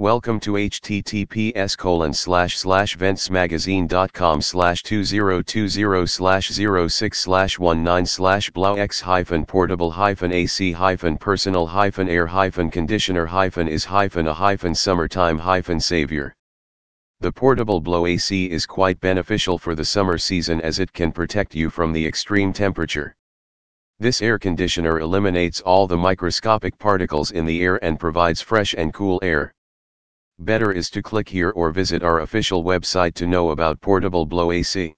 Welcome to https colon slash slash ventsmagazine.com slash 2020 slash 06 slash 19 slash blah x hyphen portable hyphen AC hyphen personal hyphen air hyphen conditioner hyphen is hyphen a hyphen summertime hyphen savior. The portable Blaux AC is quite beneficial for the summer season as it can protect you from the extreme temperature. This air conditioner eliminates all the microscopic particles in the air and provides fresh and cool air. Better is to click here or visit our official website to know about Portable Blaux AC.